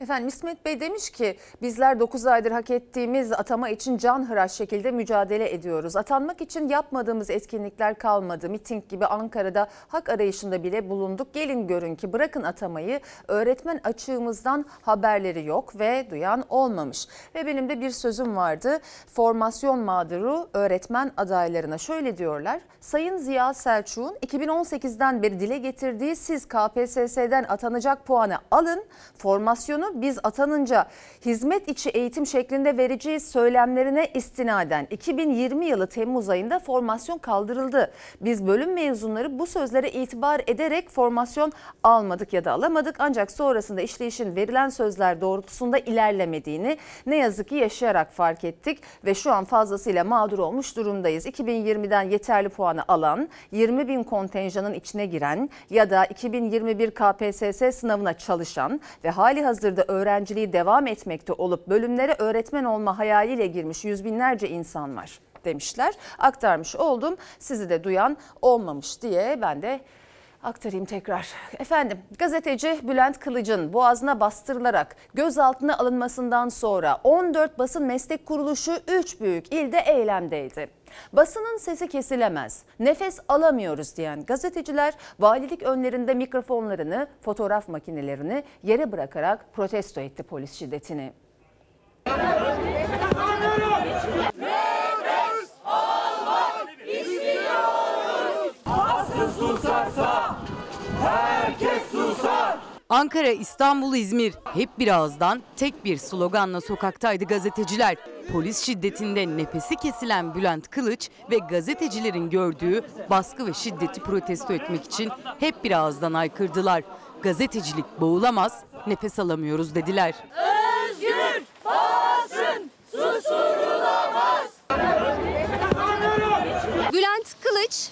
[SPEAKER 1] Efendim İsmet Bey demiş ki bizler 9 aydır hak ettiğimiz atama için canhıraş şekilde mücadele ediyoruz. Atanmak için yapmadığımız etkinlikler kalmadı. Miting gibi Ankara'da hak arayışında bile bulunduk. Gelin görün ki bırakın atamayı öğretmen açığımızdan haberleri yok ve duyan olmamış. Ve benim de bir sözüm vardı. Formasyon mağduru öğretmen adaylarına şöyle diyorlar. Sayın Ziya Selçuk'un 2018'den beri dile getirdiği siz KPSS'den atanacak puanı alın. Formasyonu biz atanınca hizmet içi eğitim şeklinde vereceğiz söylemlerine istinaden 2020 yılı Temmuz ayında formasyon kaldırıldı. Biz bölüm mezunları bu sözlere itibar ederek formasyon almadık ya da alamadık ancak sonrasında işleyişin verilen sözler doğrultusunda ilerlemediğini ne yazık ki yaşayarak fark ettik ve şu an fazlasıyla mağdur olmuş durumdayız. 2020'den yeterli puanı alan 20 bin kontenjanın içine giren ya da 2021 KPSS sınavına çalışan ve hali hazırda öğrenciliği devam etmekte olup bölümlere öğretmen olma hayaliyle girmiş yüz binlerce insan var demişler. Aktarmış oldum. Sizi de duyan olmamış diye ben de aktarayım tekrar. Efendim gazeteci Bülent Kılıç'ın boğazına bastırılarak gözaltına alınmasından sonra 14 basın meslek kuruluşu 3 büyük ilde eylemdeydi. Basının sesi kesilemez, nefes alamıyoruz diyen gazeteciler valilik önlerinde mikrofonlarını, fotoğraf makinelerini yere bırakarak protesto etti polis şiddetini.
[SPEAKER 3] Ankara, İstanbul, İzmir hep bir ağızdan tek bir sloganla sokaktaydı gazeteciler. Polis şiddetinde nefesi kesilen Bülent Kılıç ve gazetecilerin gördüğü baskı ve şiddeti protesto etmek için hep bir ağızdan aykırdılar. Gazetecilik boğulamaz, nefes alamıyoruz dediler.
[SPEAKER 7] Özgür basın susturulamaz.
[SPEAKER 31] Bülent Kılıç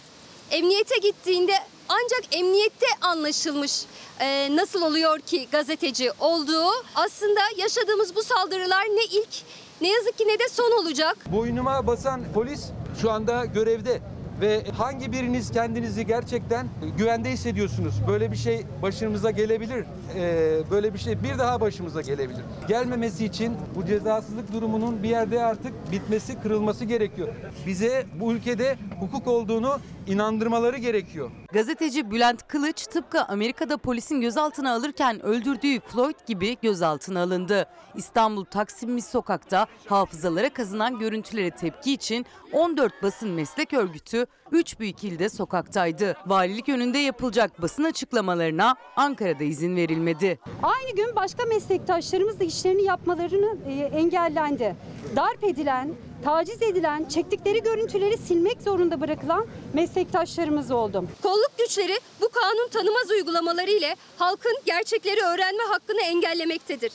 [SPEAKER 31] emniyete gittiğinde ancak emniyette anlaşılmış e, nasıl oluyor ki gazeteci olduğu. Aslında yaşadığımız bu saldırılar ne ilk ne yazık ki ne de son olacak.
[SPEAKER 15] Boynuma basan polis şu anda görevde ve hangi biriniz kendinizi gerçekten güvende hissediyorsunuz? Böyle bir şey başımıza gelebilir. Ee, böyle bir şey bir daha başımıza gelebilir. Gelmemesi için bu cezasızlık durumunun bir yerde artık bitmesi, kırılması gerekiyor. Bize bu ülkede hukuk olduğunu inandırmaları gerekiyor.
[SPEAKER 3] Gazeteci Bülent Kılıç tıpkı Amerika'da polisin gözaltına alırken öldürdüğü Floyd gibi gözaltına alındı. İstanbul Taksim Sokak'ta hafızalara kazınan görüntülere tepki için 14 basın meslek örgütü 3 büyük ilde sokaktaydı. Valilik önünde yapılacak basın açıklamalarına Ankara'da izin verilmedi.
[SPEAKER 32] Aynı gün başka meslektaşlarımız da işlerini yapmalarını e, engellendi. Darp edilen, taciz edilen, çektikleri görüntüleri silmek zorunda bırakılan meslektaşlarımız oldu.
[SPEAKER 31] Kolluk güçleri bu kanun tanımaz uygulamaları ile halkın gerçekleri öğrenme hakkını engellemektedir.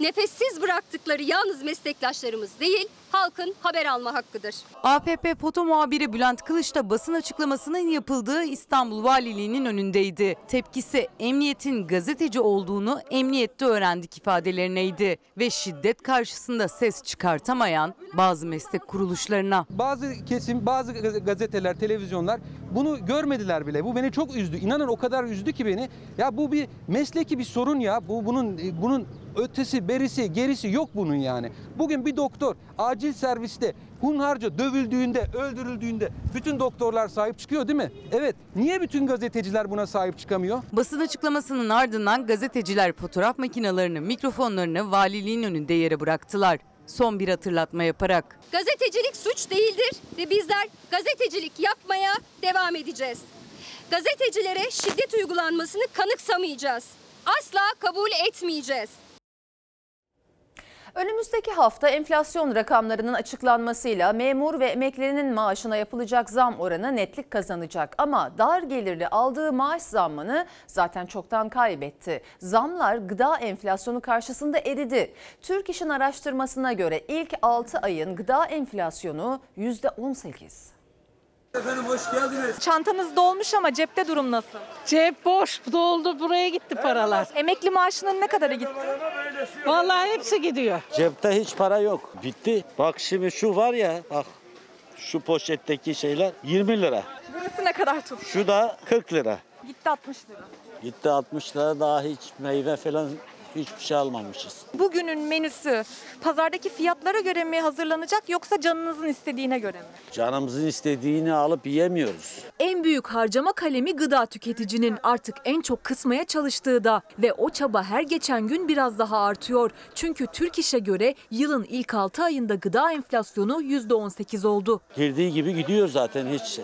[SPEAKER 31] Nefessiz bıraktıkları yalnız meslektaşlarımız değil, halkın haber alma hakkıdır.
[SPEAKER 3] APP foto muhabiri Bülent Kılıç da basın açıklamasının yapıldığı İstanbul Valiliği'nin önündeydi. Tepkisi emniyetin gazeteci olduğunu emniyette öğrendik ifadelerineydi ve şiddet karşısında ses çıkartamayan bazı meslek kuruluşlarına.
[SPEAKER 15] Bazı kesim, bazı gazeteler, televizyonlar bunu görmediler bile. Bu beni çok üzdü. İnanın o kadar üzdü ki beni. Ya bu bir mesleki bir sorun ya. Bu bunun bunun ötesi, berisi, gerisi yok bunun yani. Bugün bir doktor acil serviste hunharca dövüldüğünde, öldürüldüğünde bütün doktorlar sahip çıkıyor değil mi? Evet. Niye bütün gazeteciler buna sahip çıkamıyor?
[SPEAKER 3] Basın açıklamasının ardından gazeteciler fotoğraf makinelerini, mikrofonlarını valiliğin önünde yere bıraktılar. Son bir hatırlatma yaparak.
[SPEAKER 31] Gazetecilik suç değildir ve bizler gazetecilik yapmaya devam edeceğiz. Gazetecilere şiddet uygulanmasını kanıksamayacağız. Asla kabul etmeyeceğiz.
[SPEAKER 1] Önümüzdeki hafta enflasyon rakamlarının açıklanmasıyla memur ve emeklerinin maaşına yapılacak zam oranı netlik kazanacak. Ama dar gelirli aldığı maaş zammını zaten çoktan kaybetti. Zamlar gıda enflasyonu karşısında eridi. Türk İş'in araştırmasına göre ilk 6 ayın gıda enflasyonu %18.
[SPEAKER 33] Efendim hoş geldiniz.
[SPEAKER 34] Çantanız dolmuş ama cepte durum nasıl?
[SPEAKER 29] Cep boş doldu buraya gitti paralar.
[SPEAKER 34] Emekli maaşının ne kadarı gitti?
[SPEAKER 29] Vallahi hepsi gidiyor.
[SPEAKER 35] Cepte hiç para yok. Bitti. Bak şimdi şu var ya bak şu poşetteki şeyler 20 lira.
[SPEAKER 34] Burası ne kadar tuttu?
[SPEAKER 35] Şu da 40 lira.
[SPEAKER 34] Gitti 60 lira.
[SPEAKER 35] Gitti 60 lira daha hiç meyve falan hiçbir şey almamışız.
[SPEAKER 34] Bugünün menüsü pazardaki fiyatlara göre mi hazırlanacak yoksa canınızın istediğine göre mi?
[SPEAKER 35] Canımızın istediğini alıp yiyemiyoruz.
[SPEAKER 36] En büyük harcama kalemi gıda tüketicinin artık en çok kısmaya çalıştığı da ve o çaba her geçen gün biraz daha artıyor. Çünkü Türk İş'e göre yılın ilk 6 ayında gıda enflasyonu %18 oldu.
[SPEAKER 35] Girdiği gibi gidiyor zaten hiç e,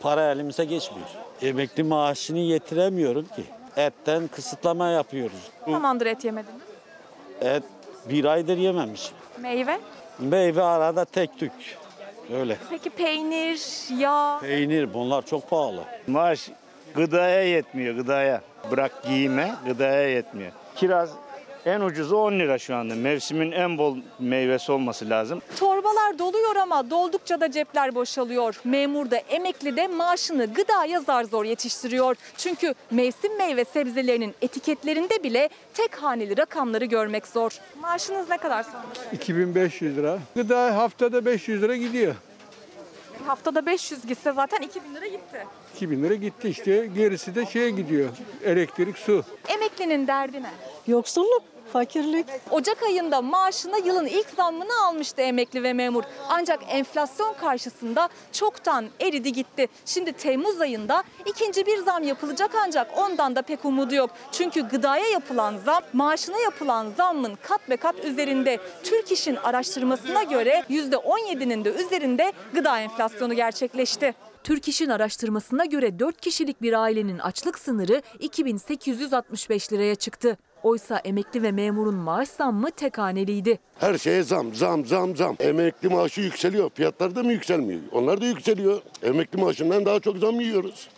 [SPEAKER 35] para elimize geçmiyor. Emekli maaşını yetiremiyorum ki. Etten kısıtlama yapıyoruz.
[SPEAKER 34] Ne zamandır et yemediniz?
[SPEAKER 35] Et bir aydır yememişim.
[SPEAKER 34] Meyve?
[SPEAKER 35] Meyve arada tek tük. Öyle.
[SPEAKER 34] Peki peynir, yağ?
[SPEAKER 35] Peynir bunlar çok pahalı.
[SPEAKER 37] Maaş gıdaya yetmiyor gıdaya. Bırak giyime gıdaya yetmiyor. Kiraz en ucuzu 10 lira şu anda. Mevsimin en bol meyvesi olması lazım.
[SPEAKER 34] Torbalar doluyor ama doldukça da cepler boşalıyor. Memur da emekli de maaşını gıdaya zar zor yetiştiriyor. Çünkü mevsim meyve sebzelerinin etiketlerinde bile tek haneli rakamları görmek zor. Maaşınız ne kadar sonra?
[SPEAKER 38] 2500 lira. Gıda haftada 500 lira gidiyor.
[SPEAKER 34] Haftada 500 gitse zaten 2000 lira gitti.
[SPEAKER 38] 2000 lira gitti işte. Gerisi de şeye gidiyor. Elektrik, su.
[SPEAKER 34] Emeklinin derdi ne?
[SPEAKER 29] Yoksulluk, fakirlik.
[SPEAKER 34] Ocak ayında maaşına yılın ilk zammını almıştı emekli ve memur. Ancak enflasyon karşısında çoktan eridi gitti. Şimdi Temmuz ayında ikinci bir zam yapılacak ancak ondan da pek umudu yok. Çünkü gıdaya yapılan zam maaşına yapılan zammın kat be kat üzerinde. Türk İş'in araştırmasına göre %17'nin de üzerinde gıda enflasyonu gerçekleşti.
[SPEAKER 36] Türk İş'in araştırmasına göre 4 kişilik bir ailenin açlık sınırı 2865 liraya çıktı. Oysa emekli ve memurun maaş zammı tek haneliydi.
[SPEAKER 39] Her şeye zam, zam, zam, zam. Emekli maaşı yükseliyor. Fiyatlar da mı yükselmiyor? Onlar da yükseliyor. Emekli maaşından daha çok zam yiyoruz.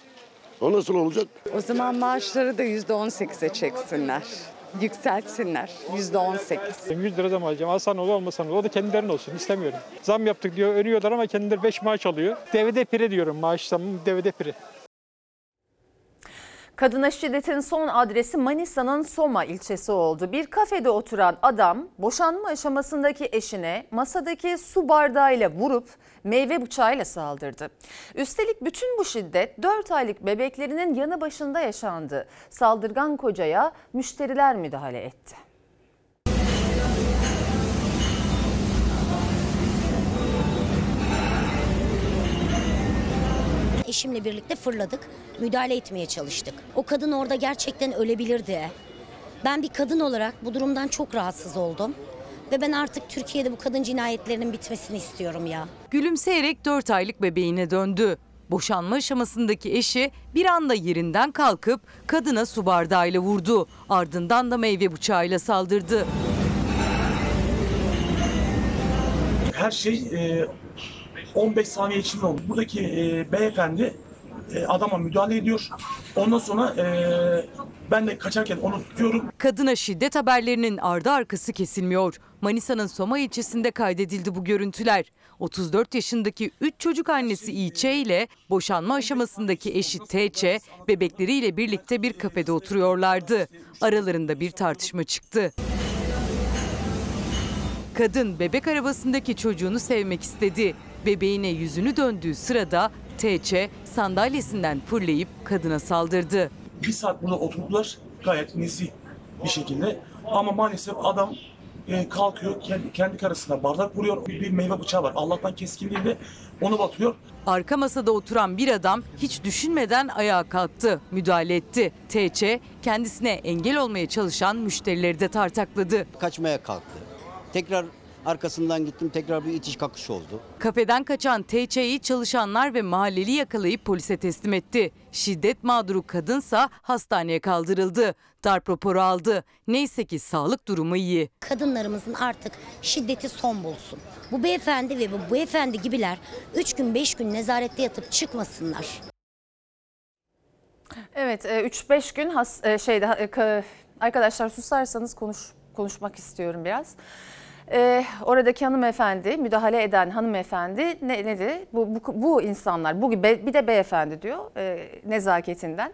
[SPEAKER 39] O nasıl olacak?
[SPEAKER 40] O zaman maaşları da yüzde on sekize çeksinler. Yükseltsinler. Yüzde on sekiz.
[SPEAKER 41] 100 lira zam alacağım. Alsan olur olmasan olur. O da kendilerine olsun. istemiyorum. Zam yaptık diyor. Önüyorlar ama kendileri 5 maaş alıyor. Devede pire diyorum. Maaş zammı devede pire.
[SPEAKER 1] Kadına şiddetin son adresi Manisa'nın Soma ilçesi oldu. Bir kafede oturan adam boşanma aşamasındaki eşine masadaki su bardağıyla vurup meyve bıçağıyla saldırdı. Üstelik bütün bu şiddet 4 aylık bebeklerinin yanı başında yaşandı. Saldırgan kocaya müşteriler müdahale etti.
[SPEAKER 42] Eşimle birlikte fırladık, müdahale etmeye çalıştık. O kadın orada gerçekten ölebilirdi. Ben bir kadın olarak bu durumdan çok rahatsız oldum. Ve ben artık Türkiye'de bu kadın cinayetlerinin bitmesini istiyorum ya.
[SPEAKER 3] Gülümseyerek 4 aylık bebeğine döndü. Boşanma aşamasındaki eşi bir anda yerinden kalkıp kadına su bardağıyla vurdu. Ardından da meyve bıçağıyla saldırdı.
[SPEAKER 43] Her şey e, 15 saniye içinde oldu. Buradaki e, beyefendi e, adama müdahale ediyor. Ondan sonra e, ben de kaçarken onu tutuyorum.
[SPEAKER 3] Kadına şiddet haberlerinin ardı arkası kesilmiyor. Manisa'nın Soma ilçesinde kaydedildi bu görüntüler. 34 yaşındaki 3 çocuk annesi İçe ile boşanma aşamasındaki eşi Teçe bebekleriyle birlikte bir kafede oturuyorlardı. Aralarında bir tartışma çıktı. Kadın bebek arabasındaki çocuğunu sevmek istedi. Bebeğine yüzünü döndüğü sırada Teçe sandalyesinden fırlayıp kadına saldırdı.
[SPEAKER 43] Bir saat burada oturdular gayet nezih bir şekilde. Ama maalesef adam e, kalkıyor kendi, kendi karısına bardak vuruyor. Bir, bir meyve bıçağı var. Allah'tan keskin değil de onu batıyor.
[SPEAKER 3] Arka masada oturan bir adam hiç düşünmeden ayağa kalktı, müdahale etti. TC kendisine engel olmaya çalışan müşterileri de tartakladı.
[SPEAKER 44] Kaçmaya kalktı. Tekrar arkasından gittim tekrar bir itiş kakış oldu.
[SPEAKER 3] Kafeden kaçan TC'yi çalışanlar ve mahalleli yakalayıp polise teslim etti. Şiddet mağduru kadınsa hastaneye kaldırıldı. Darp raporu aldı. Neyse ki sağlık durumu iyi.
[SPEAKER 42] Kadınlarımızın artık şiddeti son bulsun. Bu beyefendi ve bu beyefendi gibiler 3 gün 5 gün nezarette yatıp çıkmasınlar.
[SPEAKER 1] Evet 3-5 gün has, e, şeyde e, ka- arkadaşlar susarsanız konuş konuşmak istiyorum biraz. Ee, oradaki hanımefendi, müdahale eden hanımefendi ne dedi? Bu, bu, bu insanlar, bu bir de beyefendi diyor e, nezaketinden.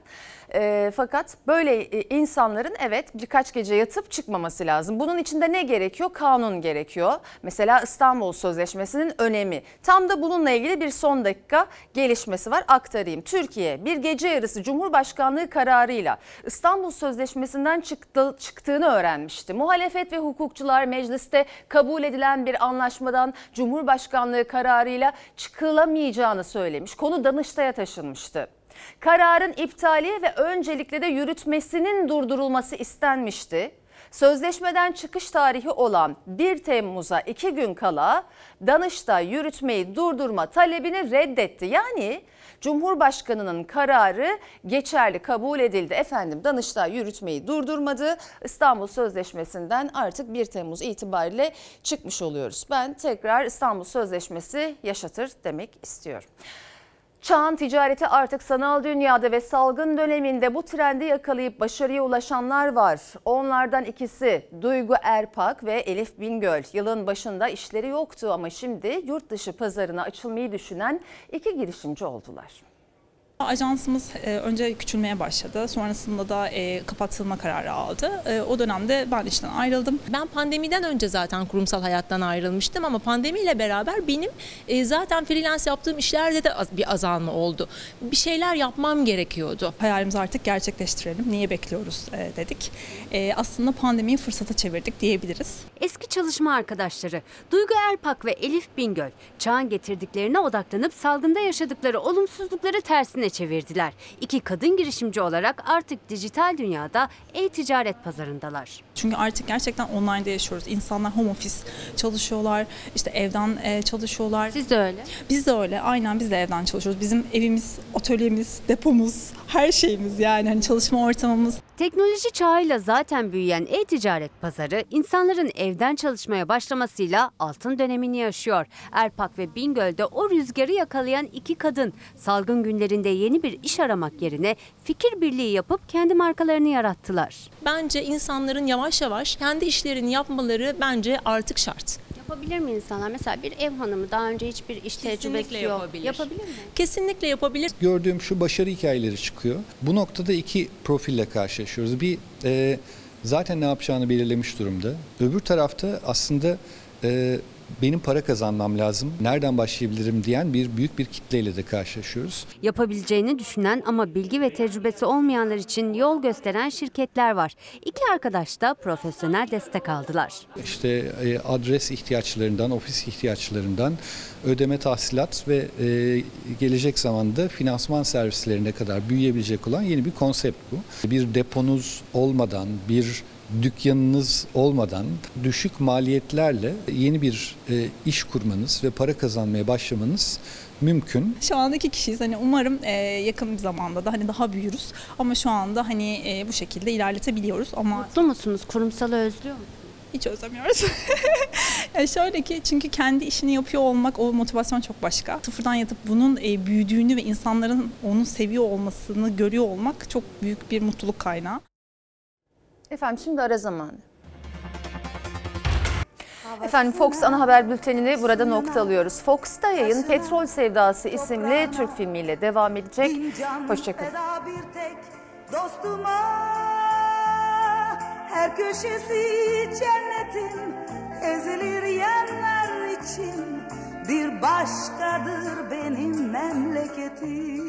[SPEAKER 1] E, fakat böyle e, insanların evet birkaç gece yatıp çıkmaması lazım. Bunun içinde ne gerekiyor? Kanun gerekiyor. Mesela İstanbul Sözleşmesi'nin önemi. Tam da bununla ilgili bir son dakika gelişmesi var aktarayım. Türkiye bir gece yarısı Cumhurbaşkanlığı kararıyla İstanbul Sözleşmesi'nden çıktı, çıktığını öğrenmişti. Muhalefet ve hukukçular mecliste kabul edilen bir anlaşmadan Cumhurbaşkanlığı kararıyla çıkılamayacağını söylemiş. Konu Danıştay'a taşınmıştı. Kararın iptali ve öncelikle de yürütmesinin durdurulması istenmişti. Sözleşmeden çıkış tarihi olan 1 Temmuz'a 2 gün kala Danıştay yürütmeyi durdurma talebini reddetti. Yani Cumhurbaşkanının kararı geçerli kabul edildi. Efendim Danıştay yürütmeyi durdurmadı. İstanbul Sözleşmesi'nden artık 1 Temmuz itibariyle çıkmış oluyoruz. Ben tekrar İstanbul Sözleşmesi yaşatır demek istiyorum. Çağın ticareti artık sanal dünyada ve salgın döneminde bu trendi yakalayıp başarıya ulaşanlar var. Onlardan ikisi Duygu Erpak ve Elif Bingöl. Yılın başında işleri yoktu ama şimdi yurt dışı pazarına açılmayı düşünen iki girişimci oldular.
[SPEAKER 45] Ajansımız e, önce küçülmeye başladı. Sonrasında da e, kapatılma kararı aldı. E, o dönemde ben işten ayrıldım.
[SPEAKER 46] Ben pandemiden önce zaten kurumsal hayattan ayrılmıştım ama pandemiyle beraber benim zaten freelance yaptığım işlerde de bir azalma oldu. Bir şeyler yapmam gerekiyordu.
[SPEAKER 45] Hayalimizi artık gerçekleştirelim. Niye bekliyoruz dedik. Aslında pandemiyi fırsata çevirdik diyebiliriz.
[SPEAKER 47] Eski çalışma arkadaşları Duygu Erpak ve Elif Bingöl çağın getirdiklerine odaklanıp salgında yaşadıkları olumsuzlukları tersine çevirdiler. İki kadın girişimci olarak artık dijital dünyada e-ticaret pazarındalar.
[SPEAKER 45] Çünkü artık gerçekten online'da yaşıyoruz. İnsanlar home office çalışıyorlar, işte evden e, çalışıyorlar.
[SPEAKER 47] Siz de öyle.
[SPEAKER 45] Biz de öyle. Aynen biz de evden çalışıyoruz. Bizim evimiz, atölyemiz, depomuz, her şeyimiz yani hani çalışma ortamımız.
[SPEAKER 47] Teknoloji çağıyla zaten büyüyen e-ticaret pazarı insanların evden çalışmaya başlamasıyla altın dönemini yaşıyor. Erpak ve Bingöl'de o rüzgarı yakalayan iki kadın salgın günlerinde yeni bir iş aramak yerine fikir birliği yapıp kendi markalarını yarattılar.
[SPEAKER 46] Bence insanların yavaş yavaş kendi işlerini yapmaları bence artık şart.
[SPEAKER 47] Yapabilir mi insanlar? Mesela bir ev hanımı daha önce hiçbir iş tecrübesi yok.
[SPEAKER 46] yapabilir.
[SPEAKER 47] Yapabilir mi?
[SPEAKER 46] Kesinlikle yapabilir.
[SPEAKER 48] Gördüğüm şu başarı hikayeleri çıkıyor. Bu noktada iki profille karşılaşıyoruz. Bir e, zaten ne yapacağını belirlemiş durumda. Öbür tarafta aslında e, benim para kazanmam lazım, nereden başlayabilirim diyen bir büyük bir kitleyle de karşılaşıyoruz.
[SPEAKER 47] Yapabileceğini düşünen ama bilgi ve tecrübesi olmayanlar için yol gösteren şirketler var. İki arkadaş da profesyonel destek aldılar.
[SPEAKER 48] İşte e, adres ihtiyaçlarından, ofis ihtiyaçlarından, ödeme tahsilat ve e, gelecek zamanda finansman servislerine kadar büyüyebilecek olan yeni bir konsept bu. Bir deponuz olmadan, bir dükkanınız olmadan düşük maliyetlerle yeni bir e, iş kurmanız ve para kazanmaya başlamanız mümkün.
[SPEAKER 45] Şu anda iki kişiyiz. Hani umarım e, yakın bir zamanda da hani daha büyürüz. Ama şu anda hani e, bu şekilde ilerletebiliyoruz. Ama
[SPEAKER 47] Mutlu musunuz? Kurumsalı özlüyor musunuz?
[SPEAKER 45] hiç özlemiyoruz. e şöyle ki çünkü kendi işini yapıyor olmak o motivasyon çok başka. Sıfırdan yatıp bunun e, büyüdüğünü ve insanların onu seviyor olmasını görüyor olmak çok büyük bir mutluluk kaynağı.
[SPEAKER 1] Efendim şimdi ara zamanı. Efendim Fox ana haber bültenini burada nokta alıyoruz. Fox'ta yayın Petrol Sevdası isimli Türk filmiyle devam edecek. Hoşçakalın.
[SPEAKER 49] dostuma Her köşesi cennetin ezilir yerler için Bir başkadır benim memleketim